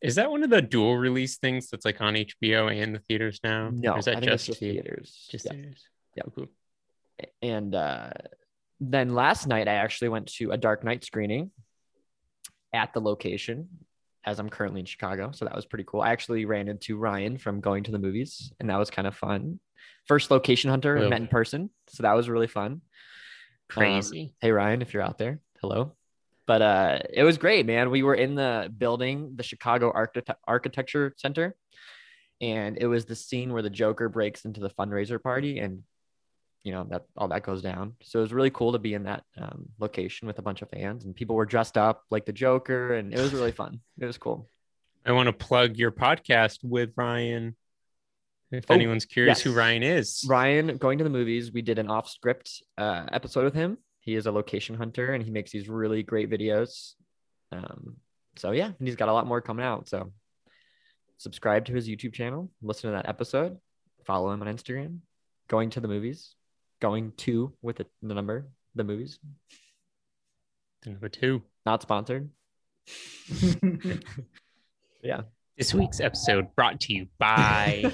Is that one of the dual release things that's like on HBO and the theaters now? No, or is that I think it's just, just the- theaters. Just Yeah. theaters. Yeah. Cool. And uh, then last night, I actually went to a Dark Knight screening at the location. as I'm currently in Chicago. So that was pretty cool. I actually ran into Ryan from going to the movies, and that was kind of fun. First location hunter Whoa. met in person, so that was really fun. Crazy. Um, hey Ryan, if you're out there, hello. But uh, it was great, man. We were in the building, the Chicago Architect- Architecture Center, and it was the scene where the Joker breaks into the fundraiser party, and you know that all that goes down. So it was really cool to be in that um, location with a bunch of fans, and people were dressed up like the Joker, and it was really fun. It was cool. I want to plug your podcast with Ryan. If Oh, anyone's curious who. Ryan is, Ryan going to the movies. We did an off script uh, episode with him. He is a location hunter and he makes these really great videos. Um, so yeah, and he's got a lot more coming out. So subscribe to his YouTube channel, listen to that episode, follow him on Instagram. Going to the movies, going to with the, the number, the movies. The number two. Not sponsored. yeah. This week's episode brought to you by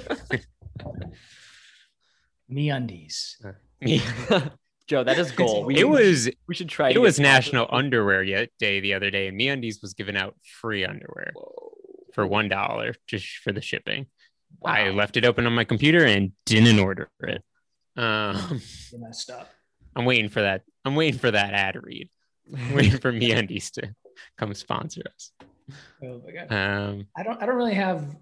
MeUndies. me. Joe, that is goal. We it was we should try. it was sponsored. National Underwear Day the other day, and MeUndies was giving out free underwear for one dollar just for the shipping. I left it open on my computer and didn't order it. Um, You messed up. I'm waiting for that. I'm waiting for that ad read. I'm waiting for MeUndies to come sponsor us. Oh my god. Um, I don't I don't really have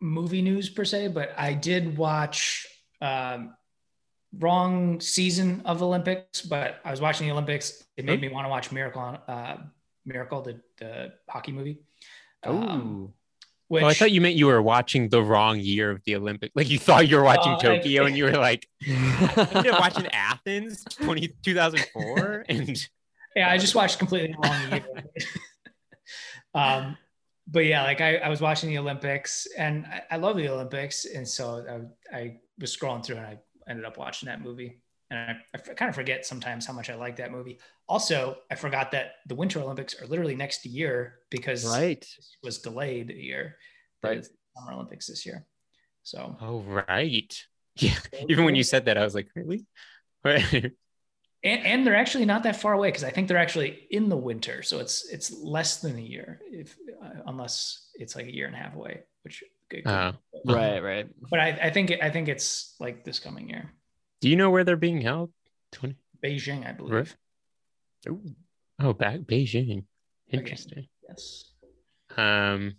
movie news per se, but I did watch um wrong season of Olympics, but I was watching the Olympics. It made me want to watch Miracle on uh Miracle, the, the hockey movie. Um, which oh, I thought you meant you were watching the wrong year of the Olympics. Like you thought you were watching I- Tokyo, and you were like, I'm watching Athens 20, 2004, and yeah, I just watched completely wrong year. um, but yeah, like I, I was watching the Olympics and I, I love the Olympics. And so I, I was scrolling through and I ended up watching that movie. And I kind of forget sometimes how much I like that movie. Also, I forgot that the Winter Olympics are literally next year because Right. it was delayed a year. Right. The Summer Olympics this year. So oh right, yeah. Even when you said that, I was like, really? and, and they're actually not that far away because I think they're actually in the winter, so it's it's less than a year, if uh, unless it's like a year and a half away, which could, Uh, Right, right. But I, I think I think it's like this coming year, Do you know where they're being held? 20. Beijing, I believe. Oh, back Beijing. Interesting. Yes. Um.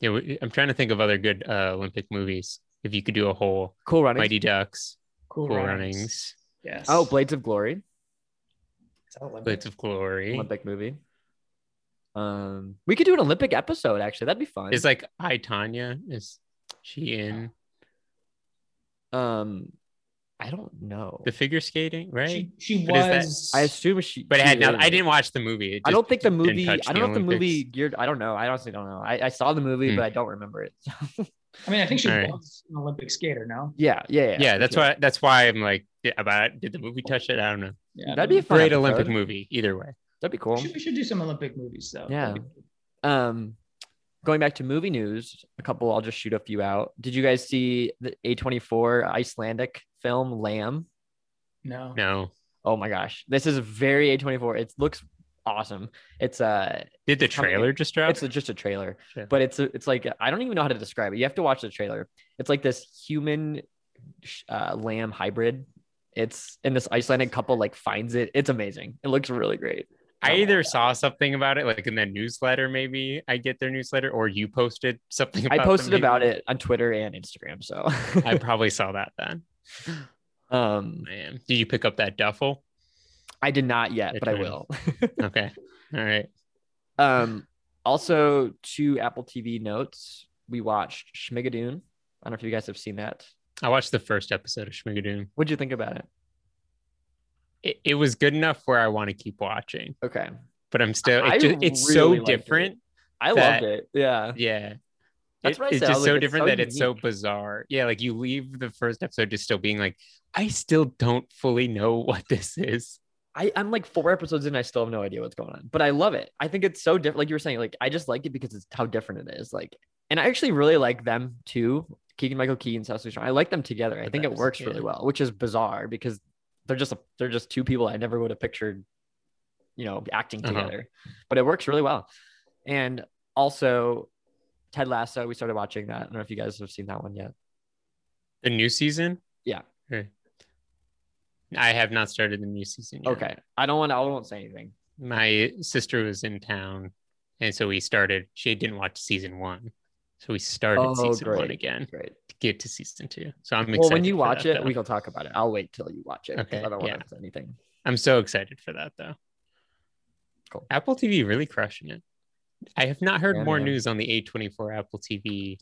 Yeah, I'm trying to think of other good uh, Olympic movies. If you could do a whole Cool Runnings. Mighty Ducks, Cool Cool, Runnings. Runnings, Yes. Oh, Blades of Glory. Is that Olympic? Blades of Glory. Olympic movie. Um, we could do an Olympic episode. Actually, that'd be fun. Is like I Tonya? Is she in um, I don't know. the figure skating? Right. She, she But is that- was. I assume she. but it she had no. I didn't watch the movie. It I don't think the movie. I don't know if the movie geared. I don't know. I honestly don't know. I, I saw the movie, Hmm. but I don't remember it. I mean, I think she All right. was an Olympic skater. No. yeah, yeah, yeah. Yeah, that's yeah. why. That's why I'm like yeah, about. Did the movie touch it? I don't know. Yeah. That'd be a Great episode. Olympic movie. Either way. That'd be We cool. should, we should do some Olympic movies though. Yeah. That'd Um, going back to movie news, a couple. I'll just shoot a few out. Did you guys see the A24 Icelandic film Lamb? No. No. Oh my gosh, this is very A24. It looks awesome. It's uh Did the coming- trailer just drop? It's just a trailer, Sure. but it's it's like I don't even know how to describe it. You have to watch the trailer. It's like this human uh, lamb hybrid. It's and this Icelandic couple like finds it. It's amazing. It looks really great. I either saw something about it, like in the newsletter, maybe I get their newsletter, or you posted something. About I posted them, about it on Twitter and Instagram. So I probably saw that then. um Man, did you pick up that duffel? I did not yet, Good but I will. Okay, all right. um also two Apple TV notes. We watched Schmigadoon. I don't know if you guys have seen that. I watched the first episode of Schmigadoon. What'd you think about it? It, it was good enough where I want to keep watching, Okay. but I'm still. It just, it's really so liked it. different. I that- loved it. Yeah. Yeah. That's It- what I it's. Just so it's different so that it's so bizarre. Yeah, like you leave the first episode just still being like, I still don't fully know what this is. I, I'm like four episodes in, I still have no idea what's going on, but I love it. I think it's so different. Like you were saying, like I just like it because it's how different it is. Like, and I actually really like them too. Keegan Michael Key and Cecily Strong. I like them together. I The think it works yeah. really well, which is bizarre because they're just a, they're just two people I never would have pictured, you know, acting Uh-huh. together. But it works really well. And also Ted Lasso, we started watching that. I don't know if you guys have seen that one yet. The new season? Yeah. I have not started the new season yet. Okay. I don't want to, I won't say anything. My sister was in town, and so we started. She didn't watch season one, so we started Oh, season one again Great. to get to season two. So I'm excited. Well, when you watch that, it, though. we can talk about it. I'll wait till you watch it. Okay, I don't want yeah. to say anything. I'm so excited for that though. Cool. Apple TV really crushing it. I have not heard Yeah, more man. news on the A24 Apple TV.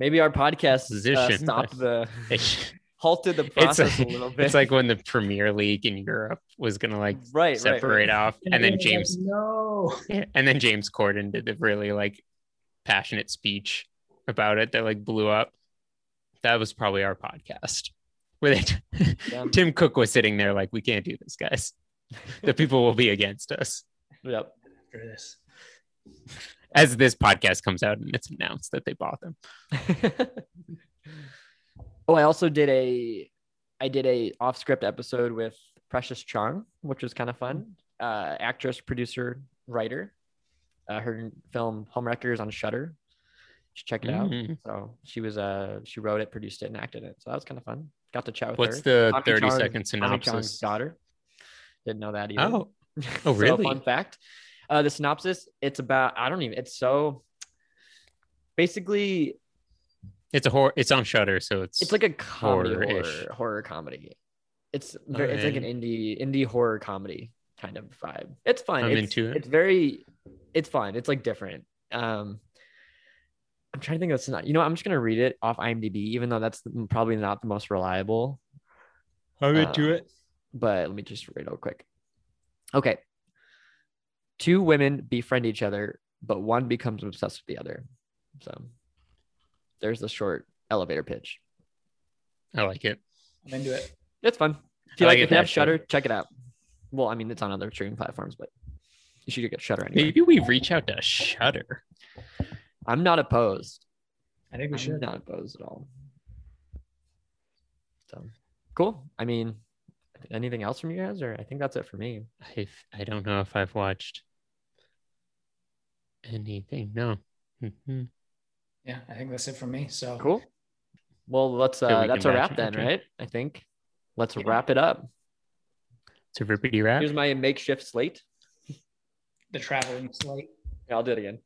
Maybe our podcast uh, Position. stopped the halted the process like, a little bit. it's like when the Premier League in Europe was gonna like right, right, separate right. off, and then Like, James no. And then James Corden did the really like passionate speech about it that like blew up. That was probably our podcast where they Yeah. Tim Cook was sitting there like, we can't do this, guys. The people will be against us. Yep. After this. As this podcast comes out and it's announced that they bought them. oh, I also did a I did a off script episode with Precious Chong, which was kind of fun. Uh, actress, producer, writer. Uh, her film Homewreckers on Shudder. Check it out. Mm. So she was uh she wrote it, produced it, and acted it. So that was kind of fun. Got to chat with What's her. the Tommy 30 Chong- second Chong's synopsis? daughter. Didn't know that either. Oh, oh, So, really? fun fact. Uh, the synopsis. It's about. I don't even. It's so. Basically, It's a horror. It's on Shudder, so it's it's like a comedy horror-ish. horror horror comedy. It's very, it's like an indie indie horror comedy kind of vibe. It's fun. I'm it's, into it. It's very, it's fun. It's like different. Um, I'm trying to think of it's not. You know, what, I'm just gonna read it off IMDb, even though that's probably not the most reliable. I'm into it. But let me just read it real quick. Okay. Two women befriend each other, but one becomes obsessed with the other. So there's the short elevator pitch. I like it. I'm into it. It's fun. If you I like, like it if you have Shudder, check it out. Well, I mean, it's on other streaming platforms, but you should get Shudder anyway. Maybe we reach out to Shudder. I'm not opposed. I think we I'm should. not opposed at all. So cool. I mean, anything else from you guys, or I think that's it for me. I I don't know if I've watched anything. No. Mhm. Yeah, I think that's it from me. So Cool. Well, let's. Uh, we that's a wrap then, right? I think. Let's Yeah. wrap it up. It's a rippity wrap. Here's my makeshift slate. the traveling slate. Yeah, I'll do it again.